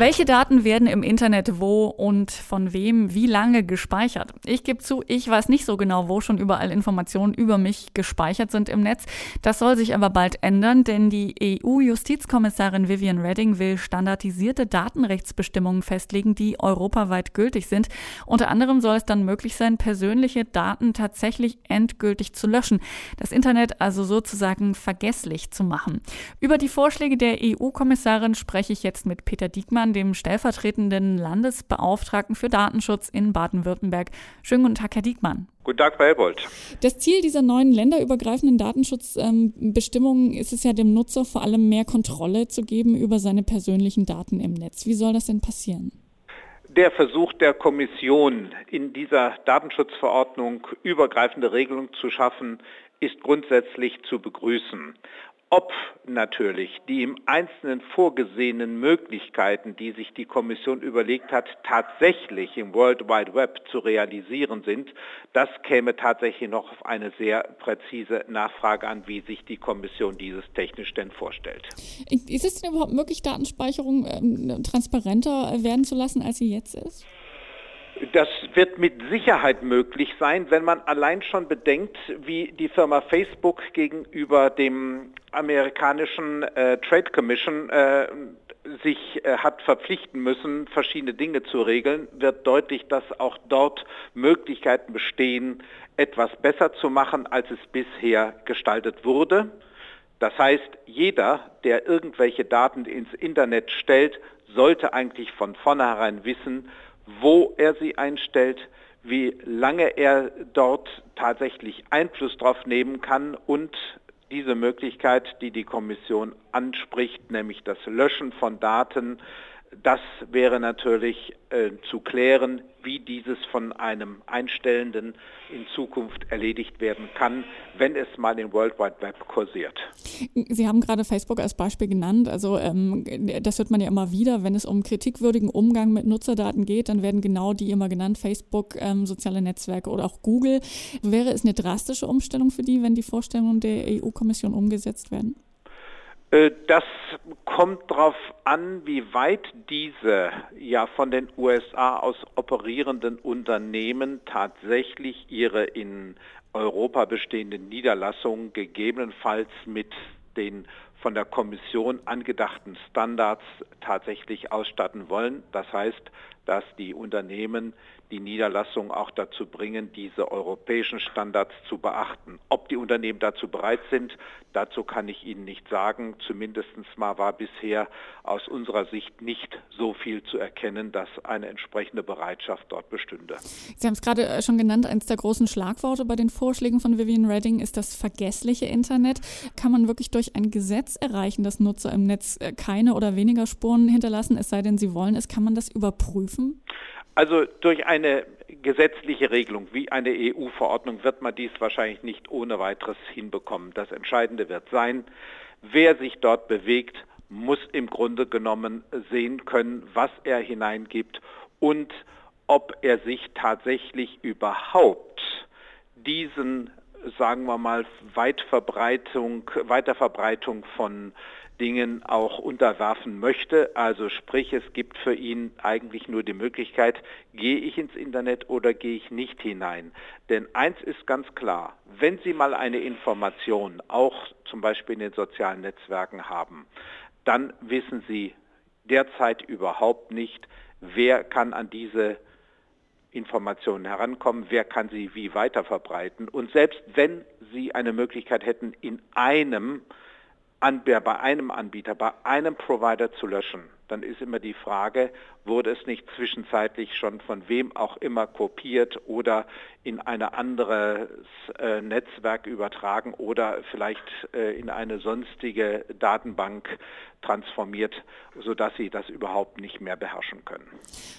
Welche Daten werden im Internet wo und von wem wie lange gespeichert? Ich gebe zu, ich weiß nicht so genau, wo schon überall Informationen über mich gespeichert sind im Netz. Das soll sich aber bald ändern, denn die EU-Justizkommissarin Vivian Redding will standardisierte Datenrechtsbestimmungen festlegen, die europaweit gültig sind. Unter anderem soll es dann möglich sein, persönliche Daten tatsächlich endgültig zu löschen, das Internet also sozusagen vergesslich zu machen. Über die Vorschläge der EU-Kommissarin spreche ich jetzt mit Peter Diekmann Hoffmann, dem stellvertretenden Landesbeauftragten für Datenschutz in Baden-Württemberg. Schönen guten Tag, Herr Diekmann. Guten Tag, Frau Helbold. Das Ziel dieser neuen länderübergreifenden Datenschutzbestimmungen ist es ja, dem Nutzer vor allem mehr Kontrolle zu geben über seine persönlichen Daten im Netz. Wie soll das denn passieren? Der Versuch der Kommission, in dieser Datenschutzverordnung übergreifende Regelungen zu schaffen, ist grundsätzlich zu begrüßen ob natürlich die im Einzelnen vorgesehenen Möglichkeiten, die sich die Kommission überlegt hat, tatsächlich im World Wide Web zu realisieren sind, das käme tatsächlich noch auf eine sehr präzise Nachfrage an, wie sich die Kommission dieses technisch denn vorstellt. Ist es denn überhaupt möglich, Datenspeicherung äh, transparenter werden zu lassen, als sie jetzt ist? Das wird mit Sicherheit möglich sein, wenn man allein schon bedenkt, wie die Firma Facebook gegenüber dem amerikanischen äh, Trade Commission äh, sich äh, hat verpflichten müssen, verschiedene Dinge zu regeln, wird deutlich, dass auch dort Möglichkeiten bestehen, etwas besser zu machen, als es bisher gestaltet wurde. Das heißt, jeder, der irgendwelche Daten ins Internet stellt, sollte eigentlich von vornherein wissen, wo er sie einstellt, wie lange er dort tatsächlich Einfluss drauf nehmen kann und diese Möglichkeit, die die Kommission anspricht, nämlich das Löschen von Daten, das wäre natürlich äh, zu klären, wie dieses von einem Einstellenden in Zukunft erledigt werden kann, wenn es mal in World Wide Web kursiert. Sie haben gerade Facebook als Beispiel genannt. Also ähm, das hört man ja immer wieder, wenn es um kritikwürdigen Umgang mit Nutzerdaten geht, dann werden genau die immer genannt, Facebook, ähm, soziale Netzwerke oder auch Google. Wäre es eine drastische Umstellung für die, wenn die Vorstellungen der EU-Kommission umgesetzt werden? Äh, das kommt darauf an, wie weit diese ja von den USA aus operierenden Unternehmen tatsächlich ihre in Europa bestehenden Niederlassungen gegebenenfalls mit den von der Kommission angedachten Standards tatsächlich ausstatten wollen. Das heißt, dass die Unternehmen die Niederlassung auch dazu bringen, diese europäischen Standards zu beachten. Ob die Unternehmen dazu bereit sind, dazu kann ich Ihnen nicht sagen. Zumindest mal war bisher aus unserer Sicht nicht so viel zu erkennen, dass eine entsprechende Bereitschaft dort bestünde. Sie haben es gerade äh, schon genannt, eines der großen Schlagworte bei den Vorschlägen von Vivian Redding ist das vergessliche Internet. Kann man wirklich durch ein Gesetz erreichen, dass Nutzer im Netz äh, keine oder weniger Spuren hinterlassen, es sei denn, sie wollen es? Kann man das überprüfen? Also durch eine gesetzliche Regelung wie eine EU-Verordnung wird man dies wahrscheinlich nicht ohne weiteres hinbekommen. Das Entscheidende wird sein, wer sich dort bewegt, muss im Grunde genommen sehen können, was er hineingibt und ob er sich tatsächlich überhaupt diesen, sagen wir mal, Weitverbreitung, Weiterverbreitung von Dingen auch unterwerfen möchte. Also sprich, es gibt für ihn eigentlich nur die Möglichkeit, gehe ich ins Internet oder gehe ich nicht hinein. Denn eins ist ganz klar, wenn Sie mal eine Information, auch zum Beispiel in den sozialen Netzwerken haben, dann wissen Sie derzeit überhaupt nicht, wer kann an diese Informationen herankommen, wer kann sie wie weiter verbreiten. Und selbst wenn Sie eine Möglichkeit hätten, in einem bei einem Anbieter, bei einem Provider zu löschen, dann ist immer die Frage, wurde es nicht zwischenzeitlich schon von wem auch immer kopiert oder in ein anderes äh, Netzwerk übertragen oder vielleicht äh, in eine sonstige Datenbank transformiert, sodass sie das überhaupt nicht mehr beherrschen können.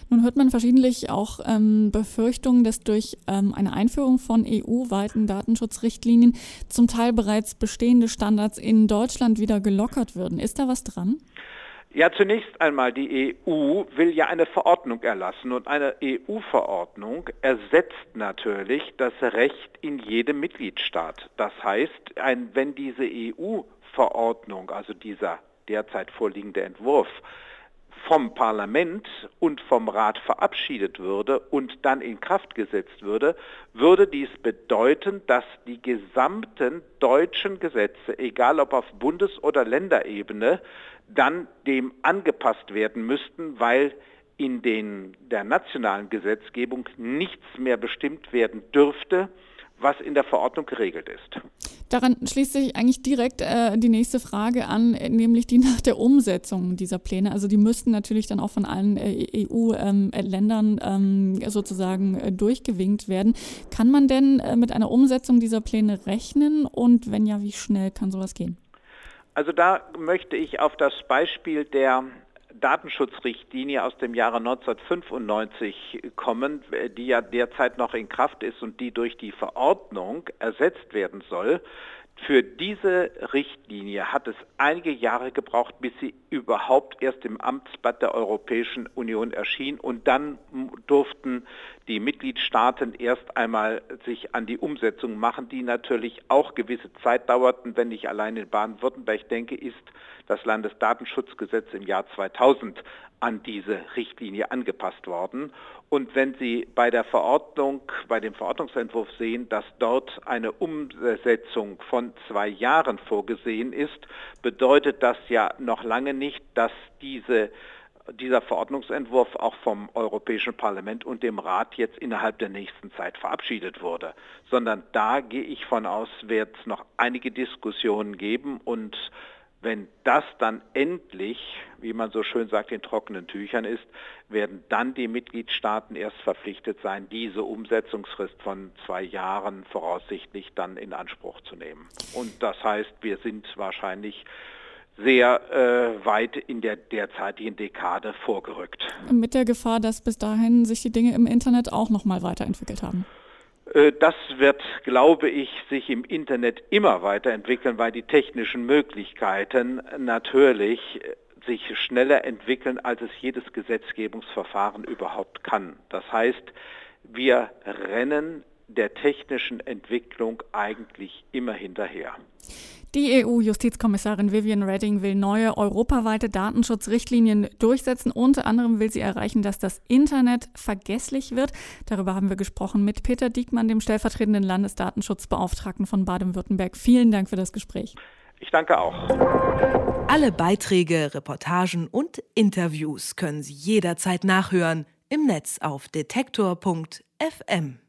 Nun hört man verschiedentlich auch ähm, Befürchtungen, dass durch ähm, eine Einführung von EU-weiten Datenschutzrichtlinien zum Teil bereits bestehende Standards in Deutschland wieder gelockert würden. Ist da was dran? Ja, zunächst einmal, die EU will ja eine Verordnung erlassen und eine EU-Verordnung ersetzt natürlich das Recht in jedem Mitgliedstaat. Das heißt, ein, wenn diese EU Verordnung, also dieser derzeit vorliegende Entwurf, vom Parlament und vom Rat verabschiedet würde und dann in Kraft gesetzt würde, würde dies bedeuten, dass die gesamten deutschen Gesetze, egal ob auf Bundes- oder Länderebene, dann dem angepasst werden müssten, weil in den, der nationalen Gesetzgebung nichts mehr bestimmt werden dürfte, was in der Verordnung geregelt ist. Daran schließt sich eigentlich direkt äh, die nächste Frage an, nämlich die nach der Umsetzung dieser Pläne. Also die müssten natürlich dann auch von allen äh, EU-Ländern ähm, ähm, sozusagen äh, durchgewinkt werden. Kann man denn äh, mit einer Umsetzung dieser Pläne rechnen und wenn ja, wie schnell kann sowas gehen? Also da möchte ich auf das Beispiel der Datenschutzrichtlinie aus dem Jahre 1995 kommen, die ja derzeit noch in Kraft ist und die durch die Verordnung ersetzt werden soll. Für diese Richtlinie hat es einige Jahre gebraucht, bis sie überhaupt erst im Amtsblatt der Europäischen Union erschien und dann durften die Mitgliedstaaten erst einmal sich an die Umsetzung machen, die natürlich auch gewisse Zeit dauerten. Wenn ich allein in Baden-Württemberg denke, ist das Landesdatenschutzgesetz im Jahr 2000 an diese Richtlinie angepasst worden. Und wenn Sie bei der Verordnung, bei dem Verordnungsentwurf sehen, dass dort eine Umsetzung von zwei Jahren vorgesehen ist, bedeutet das ja noch lange nicht, dass diese dieser Verordnungsentwurf auch vom Europäischen Parlament und dem Rat jetzt innerhalb der nächsten Zeit verabschiedet wurde, sondern da gehe ich von aus, wird es noch einige Diskussionen geben und wenn das dann endlich, wie man so schön sagt, in trockenen Tüchern ist, werden dann die Mitgliedstaaten erst verpflichtet sein, diese Umsetzungsfrist von zwei Jahren voraussichtlich dann in Anspruch zu nehmen. Und das heißt, wir sind wahrscheinlich sehr äh, weit in der derzeitigen Dekade vorgerückt. Mit der Gefahr, dass bis dahin sich die Dinge im Internet auch noch mal weiterentwickelt haben. Äh, das wird, glaube ich, sich im Internet immer weiterentwickeln, weil die technischen Möglichkeiten natürlich äh, sich schneller entwickeln, als es jedes Gesetzgebungsverfahren überhaupt kann. Das heißt, wir rennen der technischen Entwicklung eigentlich immer hinterher. Die EU-Justizkommissarin Vivian Redding will neue europaweite Datenschutzrichtlinien durchsetzen. Unter anderem will sie erreichen, dass das Internet vergesslich wird. Darüber haben wir gesprochen mit Peter Diekmann, dem stellvertretenden Landesdatenschutzbeauftragten von Baden-Württemberg. Vielen Dank für das Gespräch. Ich danke auch. Alle Beiträge, Reportagen und Interviews können Sie jederzeit nachhören im Netz auf detektor.fm.